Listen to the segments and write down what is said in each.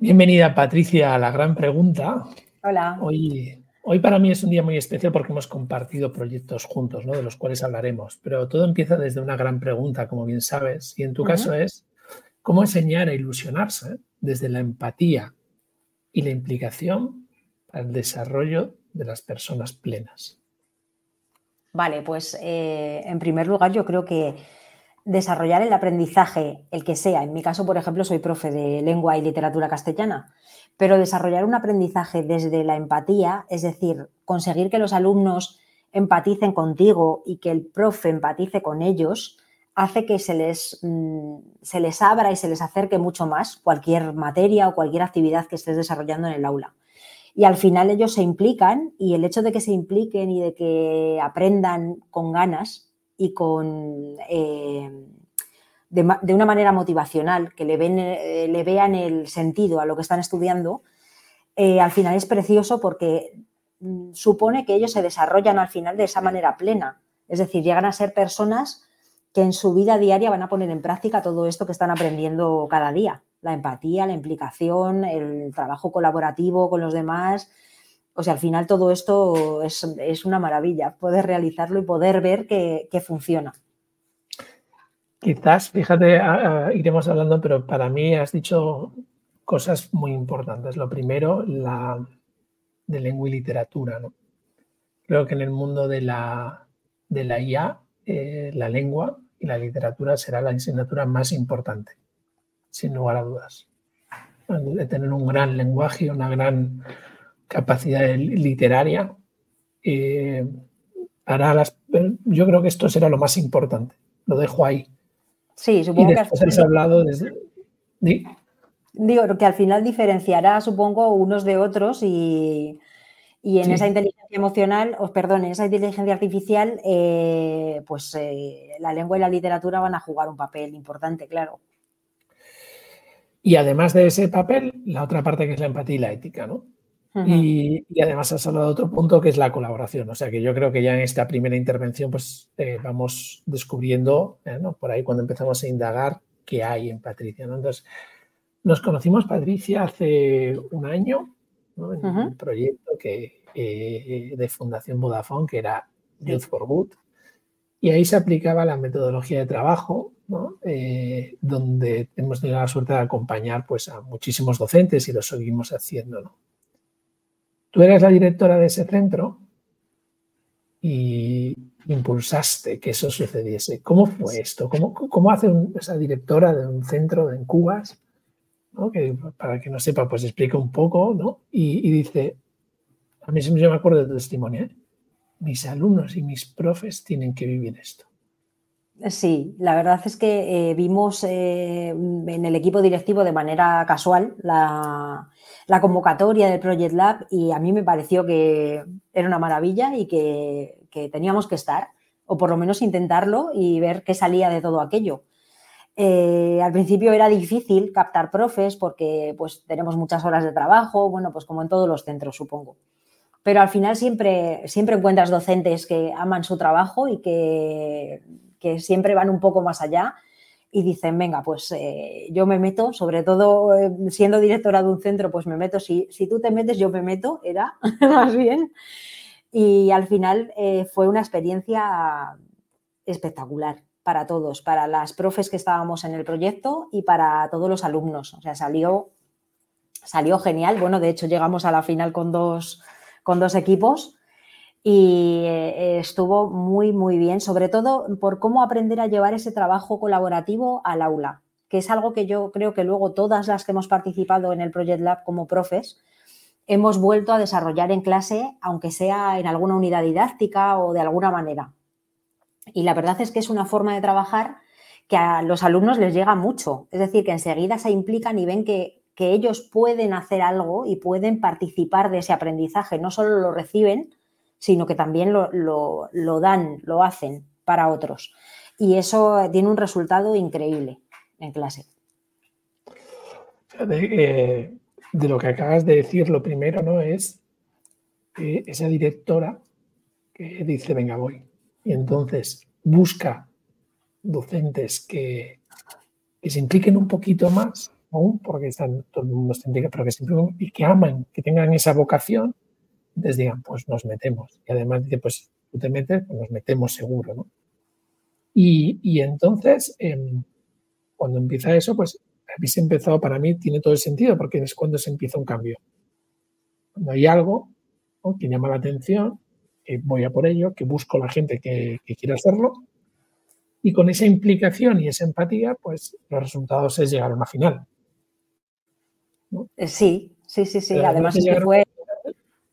Bienvenida Patricia a la gran pregunta. Hola. Hoy, hoy para mí es un día muy especial porque hemos compartido proyectos juntos, ¿no? de los cuales hablaremos, pero todo empieza desde una gran pregunta, como bien sabes, y en tu caso es cómo enseñar a ilusionarse desde la empatía y la implicación al desarrollo de las personas plenas. Vale, pues eh, en primer lugar yo creo que desarrollar el aprendizaje, el que sea, en mi caso, por ejemplo, soy profe de lengua y literatura castellana, pero desarrollar un aprendizaje desde la empatía, es decir, conseguir que los alumnos empaticen contigo y que el profe empatice con ellos, hace que se les, mm, se les abra y se les acerque mucho más cualquier materia o cualquier actividad que estés desarrollando en el aula. Y al final ellos se implican y el hecho de que se impliquen y de que aprendan con ganas y con, eh, de, una manera motivacional, que eh, le vean el sentido a lo que están estudiando, eh, al final es precioso porque mm, supone que ellos se desarrollan al final de esa manera plena. Es decir, llegan a ser personas que en su vida diaria van a poner en práctica todo esto que están aprendiendo cada día. La empatía, la implicación, el trabajo colaborativo con los demás, o sea, al final todo esto es, una maravilla, poder realizarlo y poder ver que, funciona. Quizás, fíjate, iremos hablando, pero para mí has dicho cosas muy importantes. Lo primero, la de lengua y literatura. Creo que en el mundo de la, de la IA, eh, la lengua y la literatura será la asignatura más importante, sin lugar a dudas. De tener un gran lenguaje, una gran capacidad literaria, eh, hará las, yo creo que esto será lo más importante. Lo dejo ahí. Sí, supongo que has hablado desde... Digo que al final diferenciará, supongo, unos de otros y, en esa inteligencia emocional, os perdón, en esa inteligencia artificial, eh, pues eh, la lengua y la literatura van a jugar un papel importante, claro. Y además de ese papel, la otra parte que es la empatía y la ética, ¿no? Y, además has hablado de otro punto que es la colaboración. O sea que yo creo que ya en esta primera intervención pues eh, vamos descubriendo, eh, por ahí cuando empezamos a indagar, qué hay en Patricia. Entonces, nos conocimos, Patricia, hace un año en un proyecto que, eh, de Fundación Vodafone que era Youth for Good. Y ahí se aplicaba la metodología de trabajo, donde hemos tenido la suerte de acompañar pues, a muchísimos docentes y lo seguimos haciendo. ¿no? Tú eras la directora de ese centro y impulsaste que eso sucediese. ¿Cómo fue esto? ¿Cómo, hace esa directora de un centro en Cubas? Que, para que no sepa, pues explica un poco, ¿no? Y, dice, a mí siempre me acuerdo de tu testimonio, ¿eh? mis alumnos y mis profes tienen que vivir esto. Sí, la verdad es que eh, vimos eh, en el equipo directivo de manera casual la, convocatoria del Project Lab y a mí me pareció que era una maravilla y que, teníamos que estar, o por lo menos intentarlo y ver qué salía de todo aquello. Eh, al principio era difícil captar profes porque pues tenemos muchas horas de trabajo, bueno, pues como en todos los centros, supongo. Pero al final siempre, siempre encuentras docentes que aman su trabajo y que que siempre van un poco más allá y dicen, venga, pues eh, yo me meto, sobre todo eh, siendo directora de un centro, pues me meto, si, si tú te metes, yo me meto, era más bien. Y al final eh, fue una experiencia espectacular para todos, para las profes que estábamos en el proyecto y para todos los alumnos. O sea, salió, salió genial. Bueno, de hecho llegamos a la final con dos, con dos equipos y eh, estuvo muy, muy bien, sobre todo por cómo aprender a llevar ese trabajo colaborativo al aula, que es algo que yo creo que luego todas las que hemos participado en el Project Lab como profes hemos vuelto a desarrollar en clase, aunque sea en alguna unidad didáctica o de alguna manera. Y la verdad es que es una forma de trabajar que a los alumnos les llega mucho, es decir, que enseguida se implican y ven que, que ellos pueden hacer algo y pueden participar de ese aprendizaje, no solo lo reciben, sino que también lo, dan, lo hacen para otros. Y eso tiene un resultado increíble en clase. De, de lo que acabas de decir, lo primero no es esa directora que dice, venga, voy. Y entonces busca docentes que, que se impliquen un poquito más aún porque están, todo el mundo está pero que siempre y que aman, que tengan esa vocación, entonces digan, pues nos metemos. Y además dice, pues tú te metes, pues nos metemos seguro, ¿no? Y, entonces, em, cuando empieza eso, pues se empezó, para mí tiene todo el sentido, porque es cuando se empieza un cambio. Cuando hay algo que llama la atención, que voy a por ello, que busco la gente que, que quiera hacerlo, y con esa implicación y esa empatía, pues los resultados es llegar a una final. Sí, sí, sí, sí. Además es que fue...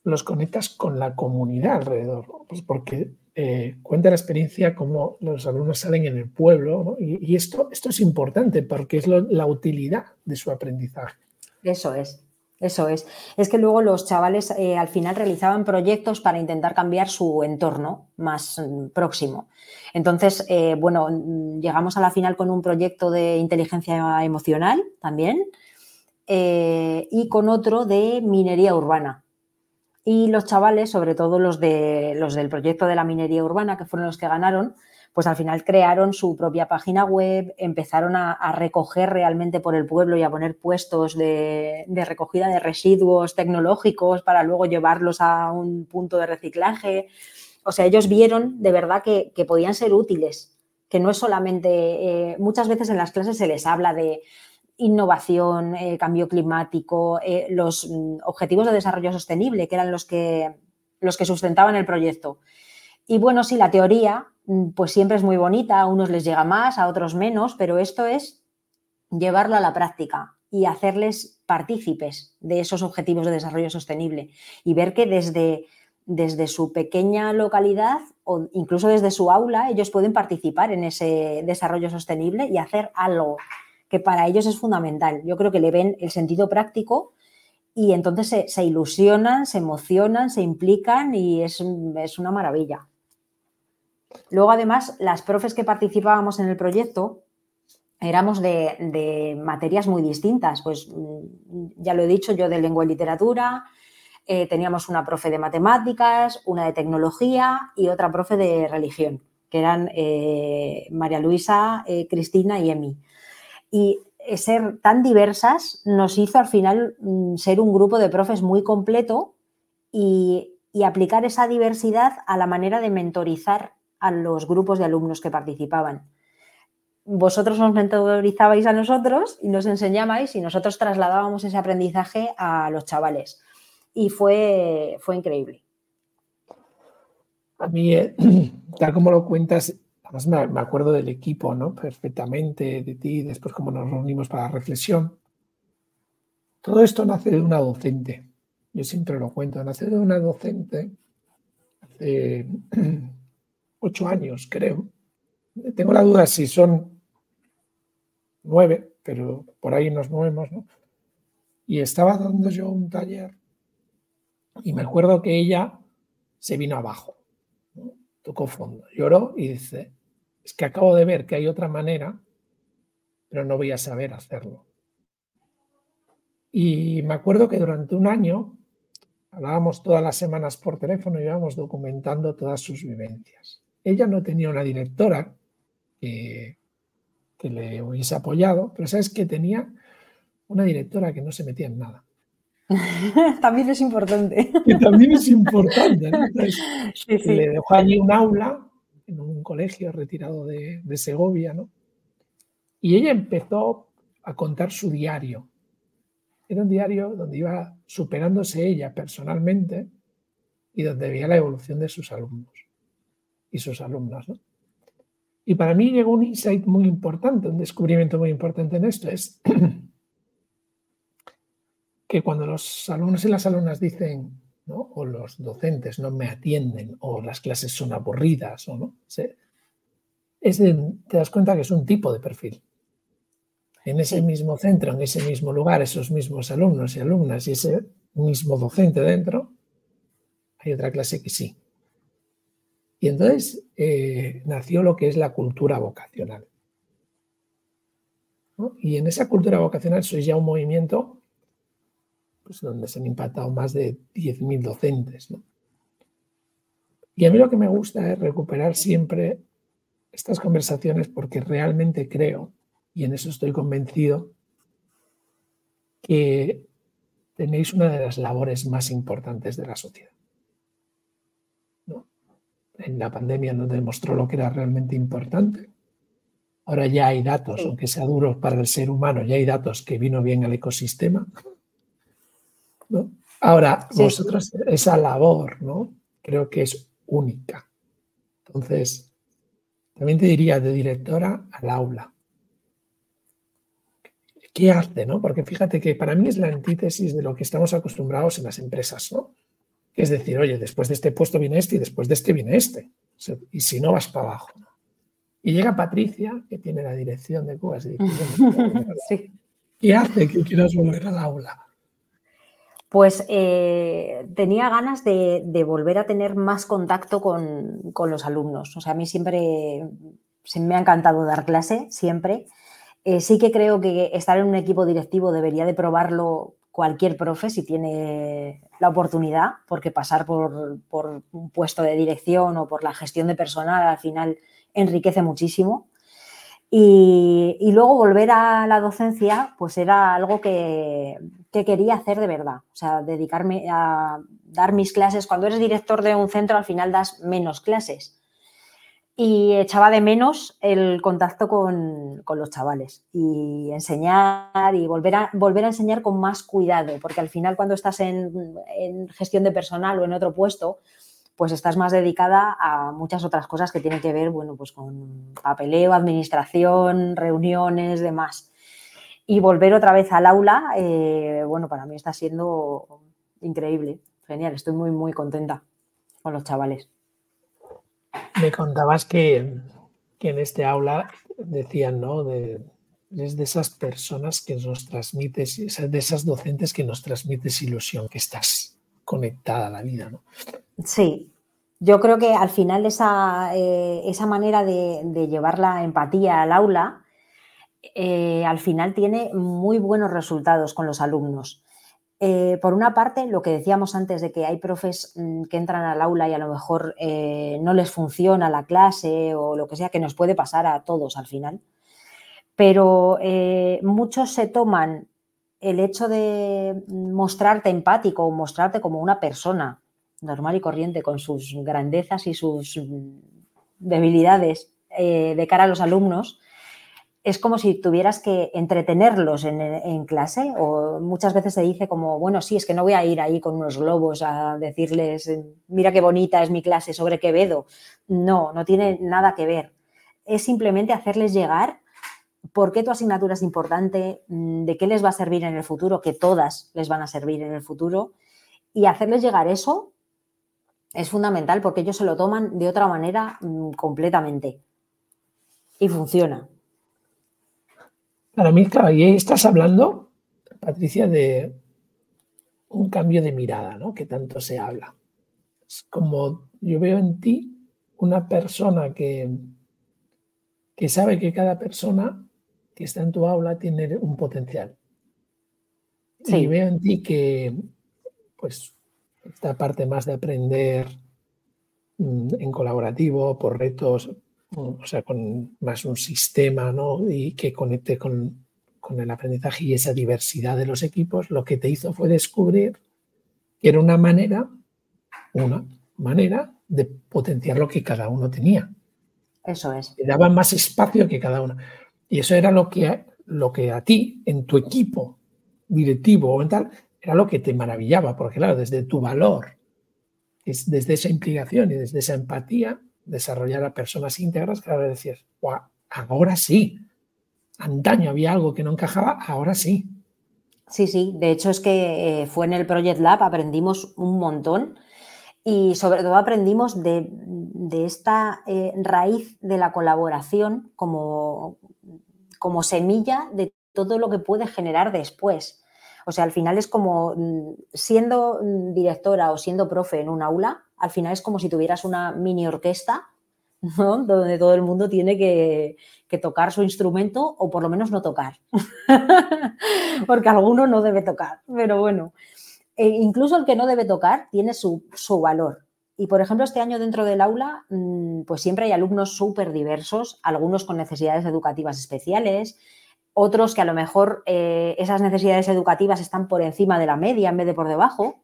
Los conectas con la comunidad alrededor, pues porque eh, cuenta la experiencia cómo los alumnos salen en el pueblo, y, esto, esto es importante porque es la utilidad de su aprendizaje. Eso es. Eso es. Es que luego los chavales eh, al final realizaban proyectos para intentar cambiar su entorno más mm, próximo. Entonces, bueno, mm, llegamos a la final con un proyecto de inteligencia emocional también, eh, y con otro de minería urbana. Y los chavales, sobre todo los, de, los del proyecto de la minería urbana, que fueron los que ganaron, pues al final crearon su propia página web, empezaron a, recoger realmente por el pueblo y a poner puestos de, recogida de residuos tecnológicos para luego llevarlos a un punto de reciclaje. O sea, ellos vieron de verdad que, podían ser útiles, que no es solamente, eh, muchas veces en las clases se les habla de, innovación, eh, cambio climático, eh, los mm, objetivos de desarrollo sostenible, que eran los que, los que sustentaban el proyecto. Y bueno, sí, la teoría, mm, pues siempre es muy bonita, a unos les llega más, a otros menos, pero esto es llevarlo a la práctica y hacerles partícipes de esos objetivos de desarrollo sostenible y ver que desde, desde su pequeña localidad o incluso desde su aula ellos pueden participar en ese desarrollo sostenible y hacer algo que para ellos es fundamental. Yo creo que le ven el sentido práctico y entonces se, ilusionan, se emocionan, se implican y es, una maravilla. Luego, además, las profes que participábamos en el proyecto éramos de, materias muy distintas. Pues mm, ya lo he dicho, yo de lengua y literatura, eh, teníamos una profe de matemáticas, una de tecnología y otra profe de religión, que eran eh, María Luisa, eh, Cristina y Emi y ser tan diversas nos hizo al final mm, ser un grupo de profes muy completo y, aplicar esa diversidad a la manera de mentorizar a los grupos de alumnos que participaban. Vosotros nos mentorizabais a nosotros y nos enseñabais y nosotros trasladábamos ese aprendizaje a los chavales. Y fue, fue increíble. A mí, eh, tal como lo cuentas, Además me, acuerdo del equipo, ¿no? Perfectamente, de ti, después cómo nos reunimos para la reflexión. Todo esto nace de una docente. Yo siempre lo cuento, nace de una docente hace ocho años, creo. Tengo la duda si son nueve, pero por ahí nos movemos, ¿no? Y estaba dando yo un taller y me acuerdo que ella se vino abajo tocó fondo, lloró y dice, es que acabo de ver que hay otra manera, pero no voy a saber hacerlo. Y me acuerdo que durante un año hablábamos todas las semanas por teléfono y íbamos documentando todas sus vivencias. Ella no tenía una directora que, que le hubiese apoyado, pero sabes que tenía una directora que no se metía en nada. también es importante. Que también es importante. Le dejó allí un aula en un colegio retirado de, Segovia, ¿no? Y ella empezó a contar su diario. Era un diario donde iba superándose ella personalmente y donde veía la evolución de sus alumnos y sus alumnas. ¿no? Y para mí llegó un insight muy importante, un descubrimiento muy importante en esto, es que cuando los alumnos y las alumnas dicen, ¿no? o los docentes no me atienden, o las clases son aburridas, o no, te das cuenta que es un tipo de perfil. En ese mismo centro, en ese mismo lugar, esos mismos alumnos y alumnas y ese mismo docente dentro, hay otra clase que sí. Y entonces eh, nació lo que es la cultura vocacional. Y en esa cultura vocacional soy ya un movimiento pues, donde se han impactado más de 10.000 docentes. Y a mí lo que me gusta es recuperar siempre estas conversaciones porque realmente creo, y en eso estoy convencido, que tenéis una de las labores más importantes de la sociedad. En la pandemia nos demostró lo que era realmente importante. Ahora ya hay datos, aunque sea duro para el ser humano, ya hay datos que vino bien al ecosistema. Ahora, vosotros, esa labor, ¿no? Creo que es única. Entonces, también te diría de directora al aula. ¿Qué hace, no? Porque fíjate que para mí es la antítesis de lo que estamos acostumbrados en las empresas, ¿no? Es decir, oye, después de este puesto viene este y después de este viene este. Y si no, vas para abajo. Y llega Patricia, que tiene la dirección de Cuba. sí. ¿Qué hace que quieras volver al aula? Pues eh, tenía ganas de, volver a tener más contacto con, con, los alumnos. O sea, a mí siempre me ha encantado dar clase, siempre. Eh, sí que creo que estar en un equipo directivo debería de probarlo cualquier profe si tiene la oportunidad, porque pasar por, un puesto de dirección o por la gestión de personal al final enriquece muchísimo. Y, luego volver a la docencia, pues era algo que, que, quería hacer de verdad. O sea, dedicarme a dar mis clases. Cuando eres director de un centro, al final das menos clases y echaba de menos el contacto con, los chavales y enseñar y volver a, volver a enseñar con más cuidado, porque al final cuando estás en, gestión de personal o en otro puesto, pues estás más dedicada a muchas otras cosas que tienen que ver, bueno, pues con papeleo, administración, reuniones, demás. Y volver otra vez al aula, eh, bueno, para mí está siendo increíble, genial, estoy muy, muy contenta con los chavales. Me contabas que, en este aula decían, ¿no? De, es de esas personas que nos transmites, de esas docentes que nos transmites ilusión, que estás conectada a la vida, ¿no? Sí, yo creo que al final esa, eh, esa manera de, llevar la empatía al aula, eh, al final tiene muy buenos resultados con los alumnos. Eh, por una parte, lo que decíamos antes de que hay profes mm, que entran al aula y a lo mejor no les funciona la clase o lo que sea, que nos puede pasar a todos al final. Pero muchos se toman el hecho de mostrarte empático o mostrarte como una persona normal y corriente con sus grandezas y sus mm, debilidades de cara a los alumnos es como si tuvieras que entretenerlos en, clase o muchas veces se dice como, bueno, sí, es que no voy a ir ahí con unos globos a decirles, mira qué bonita es mi clase sobre Quevedo. No, no tiene nada que ver. Es simplemente hacerles llegar por qué tu asignatura es importante, mm, de qué les va a servir en el futuro, que todas les van a servir en el futuro, y hacerles llegar eso es fundamental porque ellos se lo toman de otra manera mm, completamente. Y funciona. Para mí, claro, y estás hablando, Patricia, de un cambio de mirada, ¿no? Que tanto se habla. Es como yo veo en ti una persona que, que sabe que cada persona que está en tu aula tiene un potencial. Y veo en ti que, pues, esta parte más de aprender mm, en colaborativo, por retos, o sea, con más un sistema ¿no? y que conecte con, con, el aprendizaje y esa diversidad de los equipos, lo que te hizo fue descubrir que era una manera, una manera de potenciar lo que cada uno tenía. Eso es. Que daba más espacio que cada uno. Y eso era lo que, lo que a ti, en tu equipo directivo o en tal, era lo que te maravillaba, porque claro, desde tu valor, es desde esa implicación y desde esa empatía, desarrollar a personas íntegras ahora decías, ahora sí. Antaño había algo que no encajaba, ahora sí. Sí, sí. De hecho, es que eh, fue en el Project Lab, aprendimos un montón y sobre todo aprendimos de, esta eh, raíz de la colaboración como, como semilla de todo lo que puede generar después. O sea, al final es como mm, siendo mm, directora o siendo profe en un aula, al final es como si tuvieras una mini orquesta, donde todo el mundo tiene que, tocar su instrumento o por lo menos no tocar, porque alguno no debe tocar, pero bueno, e incluso el que no debe tocar tiene su, valor. Y por ejemplo, este año dentro del aula, mm, pues siempre hay alumnos súper diversos, algunos con necesidades educativas especiales, otros que a lo mejor eh, esas necesidades educativas están por encima de la media en vez de por debajo.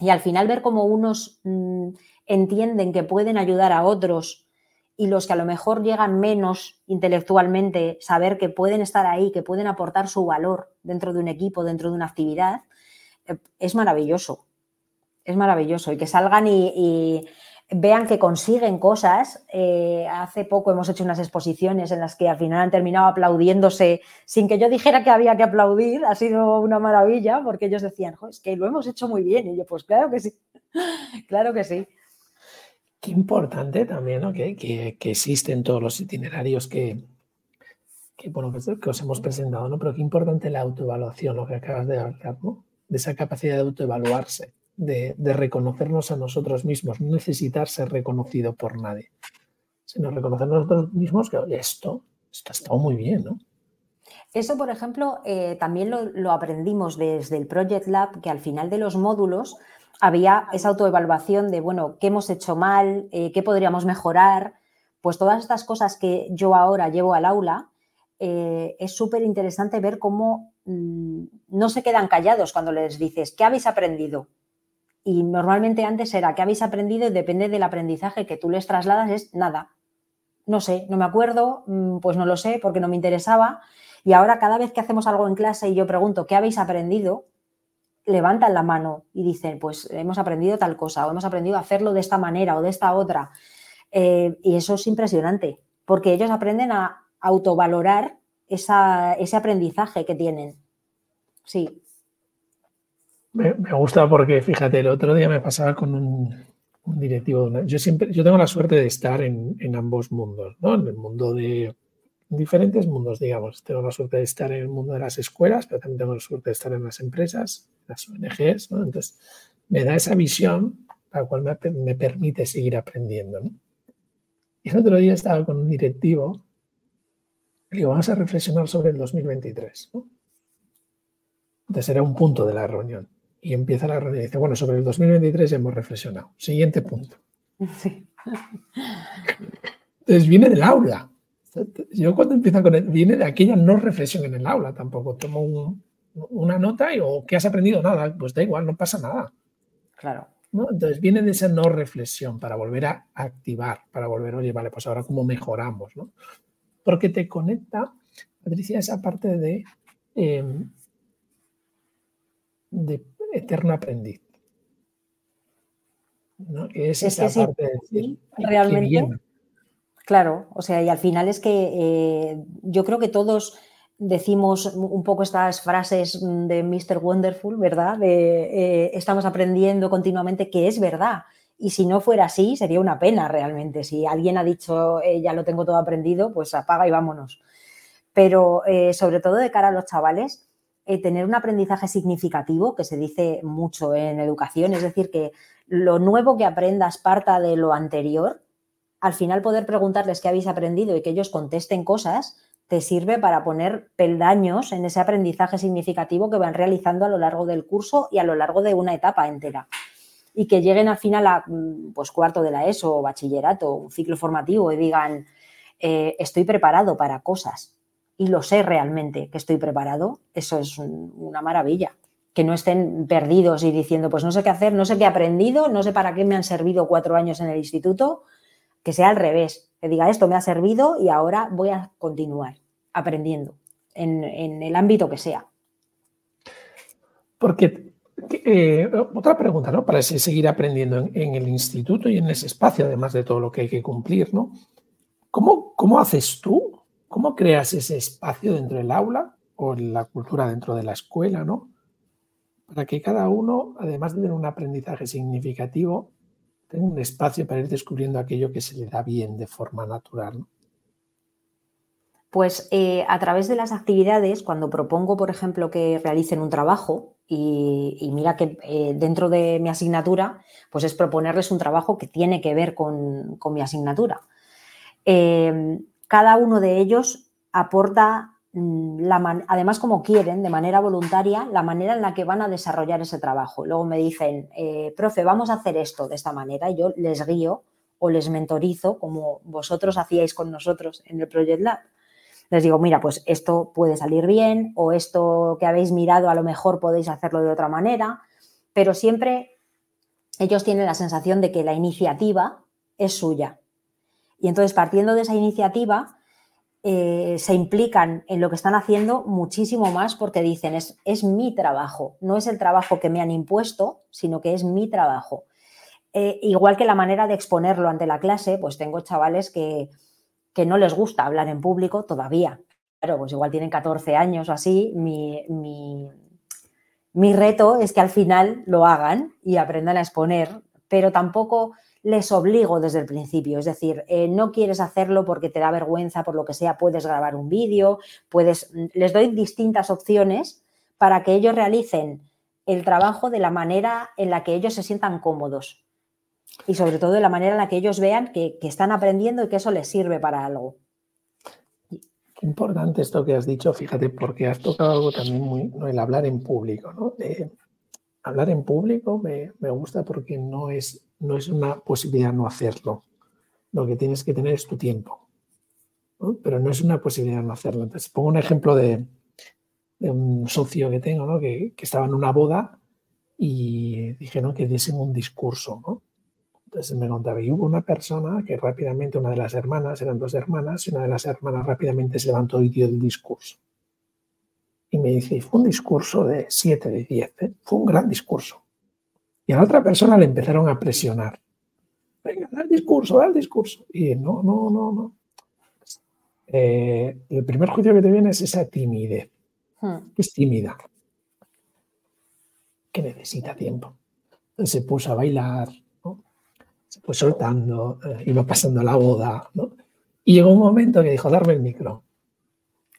Y al final ver cómo unos mm, entienden que pueden ayudar a otros y los que a lo mejor llegan menos intelectualmente, saber que pueden estar ahí, que pueden aportar su valor dentro de un equipo, dentro de una actividad, eh, es maravilloso. Es maravilloso. Y que salgan y, vean que consiguen cosas. Eh, hace poco hemos hecho unas exposiciones en las que al final han terminado aplaudiéndose sin que yo dijera que había que aplaudir. Ha sido una maravilla porque ellos decían, es que lo hemos hecho muy bien. Y yo, pues claro que sí, claro que sí. Qué importante también, que, existen todos los itinerarios que, que, bueno, que, os hemos presentado, ¿no? Pero qué importante la autoevaluación, lo que acabas de hablar, ¿no? De esa capacidad de autoevaluarse, de, reconocernos a nosotros mismos, no necesitar ser reconocido por nadie, sino reconocernos a nosotros mismos que, esto, esto ha estado muy bien, ¿no? Eso, por ejemplo, eh, también lo, lo, aprendimos desde el Project Lab, que al final de los módulos había esa autoevaluación de, bueno, ¿qué hemos hecho mal? Eh, ¿Qué podríamos mejorar? Pues todas estas cosas que yo ahora llevo al aula, eh, es súper interesante ver cómo mm, no se quedan callados cuando les dices, ¿qué habéis aprendido? Y normalmente antes era, ¿qué habéis aprendido? Y depende del aprendizaje que tú les trasladas, es nada. No sé, no me acuerdo, mm, pues no lo sé porque no me interesaba. Y ahora cada vez que hacemos algo en clase y yo pregunto, ¿qué habéis aprendido? levantan la mano y dicen, pues hemos aprendido tal cosa o hemos aprendido a hacerlo de esta manera o de esta otra. Eh, y eso es impresionante, porque ellos aprenden a autovalorar ese aprendizaje que tienen. Sí. Me, gusta porque, fíjate, el otro día me pasaba con un, directivo. Yo siempre, yo tengo la suerte de estar en, ambos mundos, ¿no? En el mundo de diferentes mundos, digamos. Tengo la suerte de estar en el mundo de las escuelas, pero también tengo la suerte de estar en las empresas, las ONGs, ¿no? Entonces, me da esa visión la cual me, permite seguir aprendiendo, ¿no? Y el otro día estaba con un directivo y digo, vamos a reflexionar sobre el 2023, ¿no? Entonces era un punto de la reunión. Y empieza la reunión y dice, bueno, sobre el 2023 ya hemos reflexionado. Siguiente punto. Sí. Entonces viene del aula. Yo cuando empiezo con él, viene de aquella no reflexión en el aula tampoco. Tomo una nota y o ¿qué has aprendido? Nada, pues da igual, no pasa nada. Claro. Entonces viene de esa no reflexión para volver a activar, para volver, oye, vale, pues ahora cómo mejoramos, ¿no? Porque te conecta, Patricia, esa parte de, em, de eterno aprendiz. ¿no? es, esa parte de decir, realmente. Claro, o sea, y al final es que eh, yo creo que todos decimos un poco estas frases de Mr. Wonderful, ¿verdad? De eh, estamos aprendiendo continuamente, que es verdad. Y si no fuera así, sería una pena realmente. Si alguien ha dicho, eh, ya lo tengo todo aprendido, pues apaga y vámonos. Pero sobre todo de cara a los chavales, tener un aprendizaje significativo, que se dice mucho en educación, es decir, que lo nuevo que aprendas parta de lo anterior, al final poder preguntarles qué habéis aprendido y que ellos contesten cosas, te sirve para poner peldaños en ese aprendizaje significativo que van realizando a lo largo del curso y a lo largo de una etapa entera. Y que lleguen al final a mm, pues, cuarto de la ESO bachillerato, un ciclo formativo y digan, eh, estoy preparado para cosas y lo sé realmente que estoy preparado, eso es una maravilla. Que no estén perdidos y diciendo, pues no sé qué hacer, no sé qué he aprendido, no sé para qué me han servido cuatro años en el instituto, que sea al revés, que diga esto me ha servido y ahora voy a continuar aprendiendo en, el ámbito que sea. Porque eh, otra pregunta, ¿no? Para seguir aprendiendo en, el instituto y en ese espacio, además de todo lo que hay que cumplir, ¿no? ¿Cómo, ¿Cómo haces tú? ¿Cómo creas ese espacio dentro del aula o la cultura dentro de la escuela, ¿no? Para que cada uno, además de tener un aprendizaje significativo, tengo un espacio para ir descubriendo aquello que se le da bien de forma natural. Pues eh, a través de las actividades, cuando propongo, por ejemplo, que realicen un trabajo, y, mira que eh, dentro de mi asignatura, pues es proponerles un trabajo que tiene que ver con, mi asignatura. Eh, cada uno de ellos aporta Mm, además como quieren, de manera voluntaria, la manera en la que van a desarrollar ese trabajo. Luego me dicen, eh, profe, vamos a hacer esto de esta manera, y yo les guío o les mentorizo como vosotros hacíais con nosotros en el Project Lab. Les digo, mira, pues esto puede salir bien o esto que habéis mirado a lo mejor podéis hacerlo de otra manera, pero siempre ellos tienen la sensación de que la iniciativa es suya. Y entonces, partiendo de esa iniciativa, eh, se implican en lo que están haciendo muchísimo más porque dicen, es, es mi trabajo, no es el trabajo que me han impuesto, sino que es mi trabajo. Eh, igual que la manera de exponerlo ante la clase, pues tengo chavales que, no les gusta hablar en público todavía. Claro, pues igual tienen 14 años o así. Mi, mi, reto es que al final lo hagan y aprendan a exponer, pero tampoco les obligo desde el principio. Es decir, eh, no quieres hacerlo porque te da vergüenza, por lo que sea, puedes grabar un vídeo, puedes. Les doy distintas opciones para que ellos realicen el trabajo de la manera en la que ellos se sientan cómodos y sobre todo de la manera en la que ellos vean que, están aprendiendo y que eso les sirve para algo. Qué importante esto que has dicho, fíjate, porque has tocado algo también muy, el hablar en público, ¿no? Hablar en público me, gusta porque no es, no es una posibilidad no hacerlo. Lo que tienes que tener es tu tiempo, pero no es una posibilidad no hacerlo. Entonces, pongo un ejemplo de, un socio que tengo, ¿no? que, que, estaba en una boda y dijeron que diesen un discurso, ¿no? Entonces me contaba, y hubo una persona que rápidamente, una de las hermanas, eran dos hermanas, y una de las hermanas rápidamente se levantó y dio el discurso. Y me dice, fue un discurso de 7 de 10, ¿eh? fue un gran discurso. Y a la otra persona le empezaron a presionar. Venga, da el discurso, da el discurso. Y no, no, no, no. Eh, el primer juicio que te viene es esa timidez. Hmm. Es tímida. Que necesita tiempo. Entonces se puso a bailar, se fue soltando, eh, iba pasando la boda, ¿no? Y llegó un momento que dijo, darme el micro.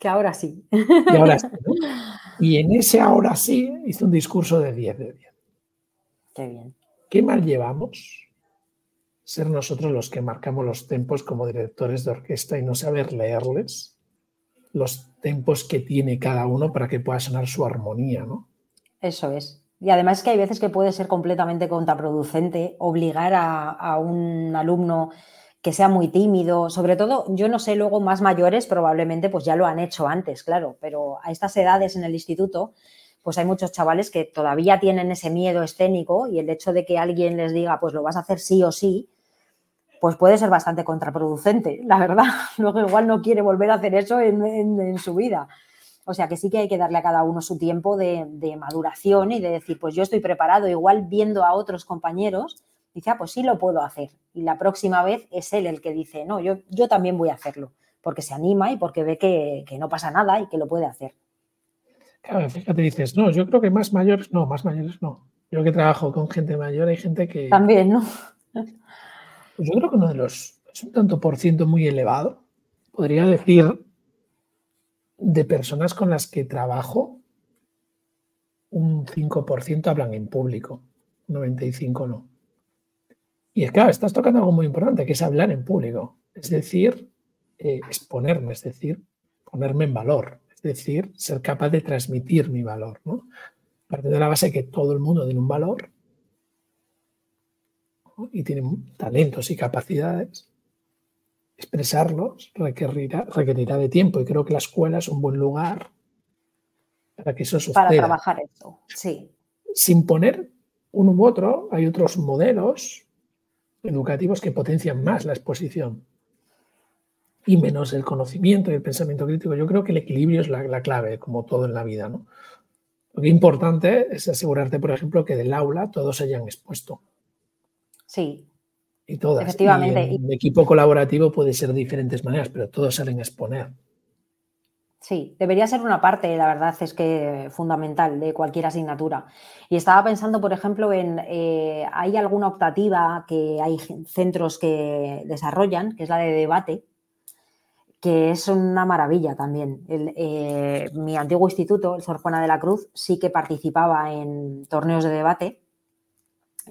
Que ahora sí. Y ahora sí, Y en ese ahora sí hizo un discurso de 10 de 10. Qué bien. ¿Qué mal llevamos? Ser nosotros los que marcamos los tempos como directores de orquesta y no saber leerles los tempos que tiene cada uno para que pueda sonar su armonía, ¿no? Eso es. Y además que hay veces que puede ser completamente contraproducente obligar a, un alumno que sea muy tímido, sobre todo, yo no sé, luego más mayores probablemente pues ya lo han hecho antes, claro, pero a estas edades en el instituto pues hay muchos chavales que todavía tienen ese miedo escénico y el hecho de que alguien les diga pues lo vas a hacer sí o sí, pues puede ser bastante contraproducente, la verdad. Luego igual no quiere volver a hacer eso en su vida. O sea que sí que hay que darle a cada uno su tiempo de, maduración y de decir, pues yo estoy preparado, igual viendo a otros compañeros, dice, ah, pues sí lo puedo hacer. Y la próxima vez es él el que dice, no, yo, yo también voy a hacerlo, porque se anima y porque ve que, no pasa nada y que lo puede hacer. Claro, fíjate, dices, no, yo creo que más mayores, no, más mayores no. Yo que trabajo con gente mayor, hay gente que... También, ¿no? Pues yo creo que uno de los, es un tanto por ciento muy elevado. Podría decir de personas con las que trabajo, un 5% hablan en público, un 95% no. Y es claro, estás tocando algo muy importante, que es hablar en público. Es decir, eh, exponerme, es decir, ponerme en valor, es decir, ser capaz de transmitir mi valor. ¿no? Partiendo de la base de que todo el mundo tiene un valor y tiene talentos y capacidades, expresarlos requerirá, requerirá de tiempo y creo que la escuela es un buen lugar para que eso suceda. Para trabajar esto, sí. Sin poner uno u otro, hay otros modelos educativos que potencian más la exposición y menos el conocimiento y el pensamiento crítico. Yo creo que el equilibrio es la, clave, como todo en la vida. ¿no? Lo que es importante es asegurarte, por ejemplo, que del aula todos se hayan expuesto. Sí, y todas. Efectivamente. un equipo colaborativo puede ser de diferentes maneras, pero todos salen a exponer. Sí, debería ser una parte, la verdad es que fundamental de cualquier asignatura. Y estaba pensando, por ejemplo, en, eh, hay alguna optativa que hay centros que desarrollan, que es la de debate, que es una maravilla también. Eh, mi antiguo instituto, el Sor Juana de la Cruz, sí que participaba en torneos de debate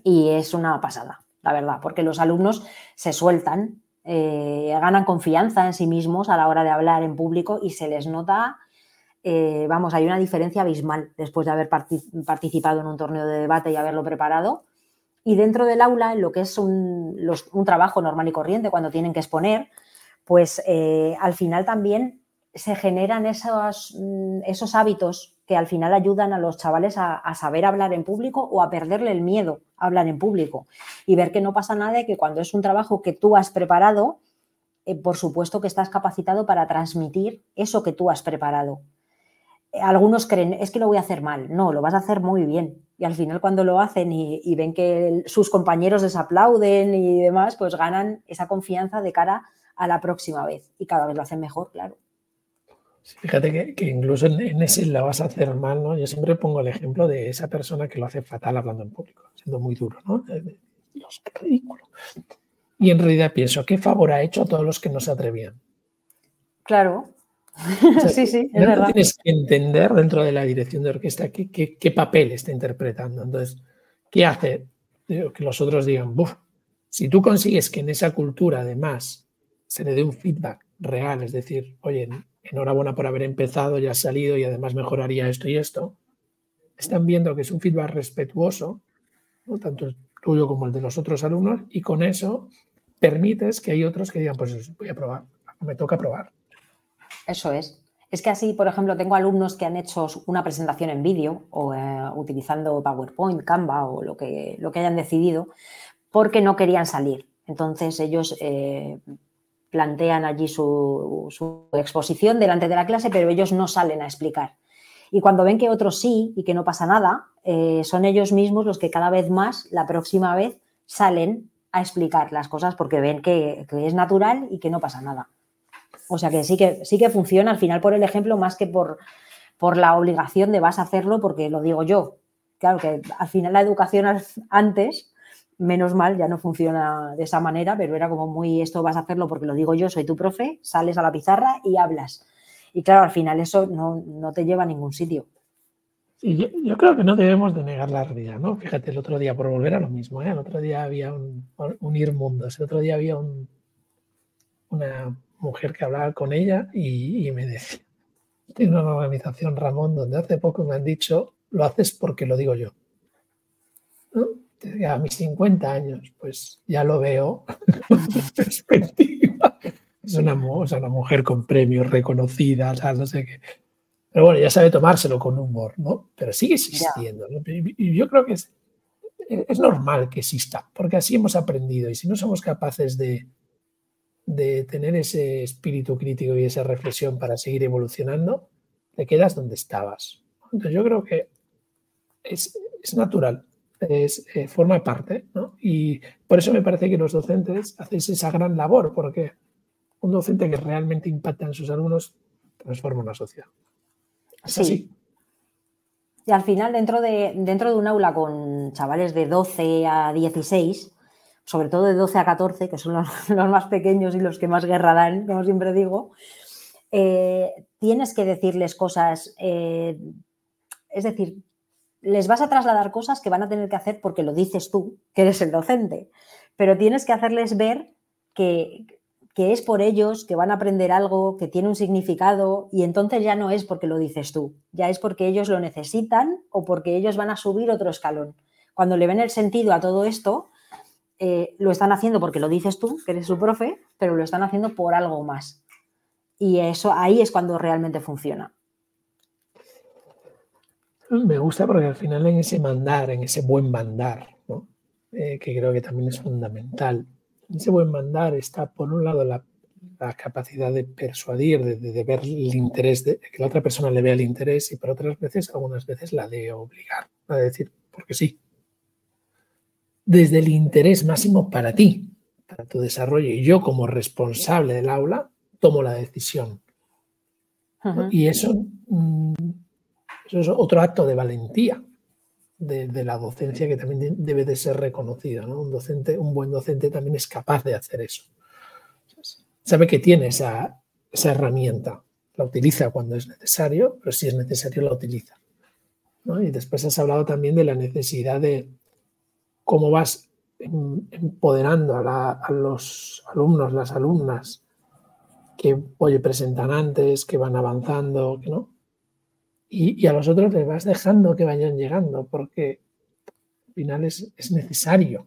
y es una pasada la verdad, porque los alumnos se sueltan, eh, ganan confianza en sí mismos a la hora de hablar en público y se les nota, eh, vamos, hay una diferencia abismal después de haber participado en un torneo de debate y haberlo preparado. Y dentro del aula, en lo que es un, trabajo normal y corriente, cuando tienen que exponer, pues eh, al final también se generan esos, mm, esos hábitos que al final ayudan a los chavales a, saber hablar en público o a perderle el miedo a hablar en público y ver que no pasa nada y que cuando es un trabajo que tú has preparado, eh, por supuesto que estás capacitado para transmitir eso que tú has preparado. Algunos creen, es que lo voy a hacer mal. No, lo vas a hacer muy bien. Y al final cuando lo hacen y ven que sus compañeros les aplauden y demás, pues ganan esa confianza de cara a la próxima vez. Y cada vez lo hacen mejor, claro. Fíjate que, incluso en, ese la vas a hacer mal, ¿no? Yo siempre pongo el ejemplo de esa persona que lo hace fatal hablando en público, siendo muy duro, ¿no? Dios, qué ridículo. Y en realidad pienso, ¿qué favor ha hecho a todos los que no se atrevían? Claro. sí, sí, es verdad. Tienes que entender dentro de la dirección de orquesta qué, qué, papel está interpretando. Entonces, ¿qué hace? Que los otros digan, Buf, si tú consigues que en esa cultura además se le dé un feedback real, es decir, oye, enhorabuena por haber empezado, ya has salido y además mejoraría esto y esto, están viendo que es un feedback respetuoso, tanto el tuyo como el de los otros alumnos, y con eso permites que hay otros que digan, pues voy a probar, me toca probar. Eso es. Es que así, por ejemplo, tengo alumnos que han hecho una presentación en vídeo o eh, utilizando PowerPoint, Canva o lo que, lo que hayan decidido, porque no querían salir. Entonces ellos eh, plantean allí su, exposición delante de la clase, pero ellos no salen a explicar. Y cuando ven que otros sí y que no pasa nada, eh, son ellos mismos los que cada vez más, la próxima vez, salen a explicar las cosas porque ven que, es natural y que no pasa nada. O sea que sí que sí que funciona al final por el ejemplo más que por, por la obligación de vas a hacerlo porque lo digo yo. Claro que al final la educación antes menos mal, ya no funciona de esa manera, pero era como muy, esto vas a hacerlo porque lo digo yo, soy tu profe, sales a la pizarra y hablas. Y claro, al final eso no, te lleva a ningún sitio. Y yo, creo que no debemos de negar la realidad, ¿no? Fíjate, el otro día, por volver a lo mismo, ¿eh? el otro día había un, unir mundos, el otro día había una mujer que hablaba con ella y, y me decía, tiene una organización, Ramón, donde hace poco me han dicho, lo haces porque lo digo yo. ¿No? A mis 50 años, pues ya lo veo perspectiva. Es una, una mujer con premios reconocida, no sé qué. Pero bueno, ya sabe tomárselo con humor, ¿no? Pero sigue existiendo. Y yo creo que es, es normal que exista, porque así hemos aprendido. Y si no somos capaces de, de tener ese espíritu crítico y esa reflexión para seguir evolucionando, te quedas donde estabas. Entonces yo creo que es, es natural es, eh, forma parte, ¿no? Y por eso me parece que los docentes hacéis esa gran labor, porque un docente que realmente impacta en sus alumnos transforma una sociedad. sí. Y al final, dentro de, dentro de un aula con chavales de 12 a 16, sobre todo de 12 a 14, que son los, más pequeños y los que más guerra dan, como siempre digo, eh, tienes que decirles cosas, eh, es decir, les vas a trasladar cosas que van a tener que hacer porque lo dices tú, que eres el docente, pero tienes que hacerles ver que, es por ellos, que van a aprender algo, que tiene un significado y entonces ya no es porque lo dices tú, ya es porque ellos lo necesitan o porque ellos van a subir otro escalón. Cuando le ven el sentido a todo esto, eh, lo están haciendo porque lo dices tú, que eres su profe, pero lo están haciendo por algo más. Y eso ahí es cuando realmente funciona. Me gusta porque al final en ese mandar, en ese buen mandar, eh, que creo que también es fundamental, en ese buen mandar está por un lado la, capacidad de persuadir, de, ver el interés, de que la otra persona le vea el interés y por otras veces, algunas veces la de obligar, a decir, porque sí. Desde el interés máximo para ti, para tu desarrollo, y yo como responsable del aula tomo la decisión. Y eso mm, eso es otro acto de valentía de, la docencia que también debe de ser reconocido. Un, docente, un buen docente también es capaz de hacer eso. Sabe que tiene esa, herramienta. La utiliza cuando es necesario, pero si es necesario la utiliza. Y después has hablado también de la necesidad de cómo vas em, empoderando a, los alumnos, las alumnas, que oye, presentan antes, que van avanzando, ¿no? Y, a los otros les vas dejando que vayan llegando, porque al final es, necesario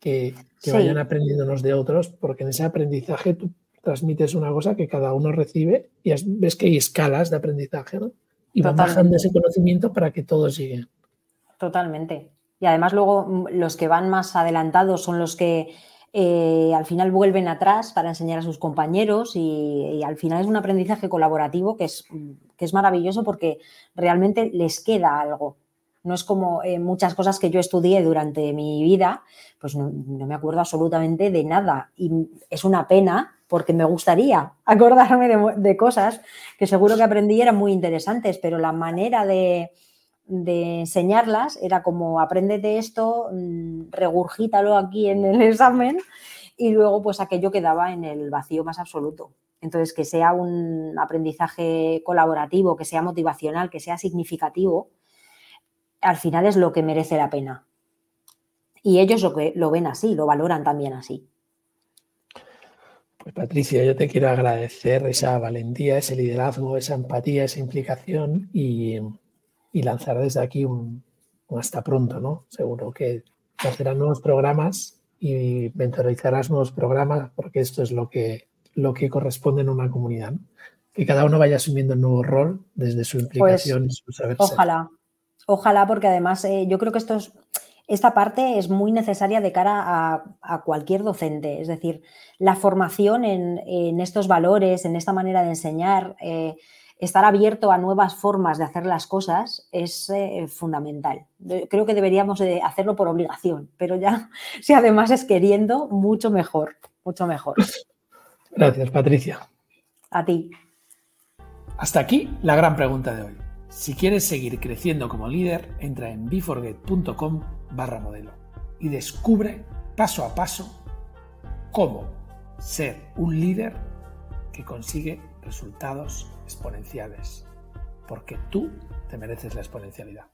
que, vayan aprendiendo unos de otros, porque en ese aprendizaje tú transmites una cosa que cada uno recibe y ves que hay escalas de aprendizaje, ¿no? Y van bajando ese conocimiento para que todos lleguen. Totalmente. Y además luego mm, los que van más adelantados son los que eh, al final vuelven atrás para enseñar a sus compañeros y, al final es un aprendizaje colaborativo que es, que es maravilloso porque realmente les queda algo. No es como eh, muchas cosas que yo estudié durante mi vida, pues no, me acuerdo absolutamente de nada. Y es una pena porque me gustaría acordarme de, de cosas que seguro que aprendí eran muy interesantes, pero la manera de, de enseñarlas era como de esto, mm, regurgítalo aquí en el examen y luego pues aquello quedaba en el vacío más absoluto. Entonces, que sea un aprendizaje colaborativo, que sea motivacional, que sea significativo, al final es lo que merece la pena. Y ellos lo, que, lo ven así, lo valoran también así. Pues Patricia, yo te quiero agradecer esa valentía, ese liderazgo, esa empatía, esa implicación y, y lanzar desde aquí un, hasta pronto, ¿no? Seguro que hacerán nuevos programas y mentorizarás nuevos programas porque esto es lo que, lo que corresponde en una comunidad. Que cada uno vaya asumiendo el nuevo rol desde su implicación y su saber Ojalá, ojalá, porque además eh, yo creo que esto esta parte es muy necesaria de cara a, cualquier docente. Es decir, la formación en, estos valores, en esta manera de enseñar, eh, estar abierto a nuevas formas de hacer las cosas es eh, fundamental. Creo que deberíamos de hacerlo por obligación, pero ya si además es queriendo, mucho mejor, mucho mejor. Gracias, Patricia. A ti. Hasta aquí la gran pregunta de hoy. Si quieres seguir creciendo como líder, entra en beforget.com barra modelo y descubre paso a paso cómo ser un líder que consigue resultados exponenciales, porque tú te mereces la exponencialidad.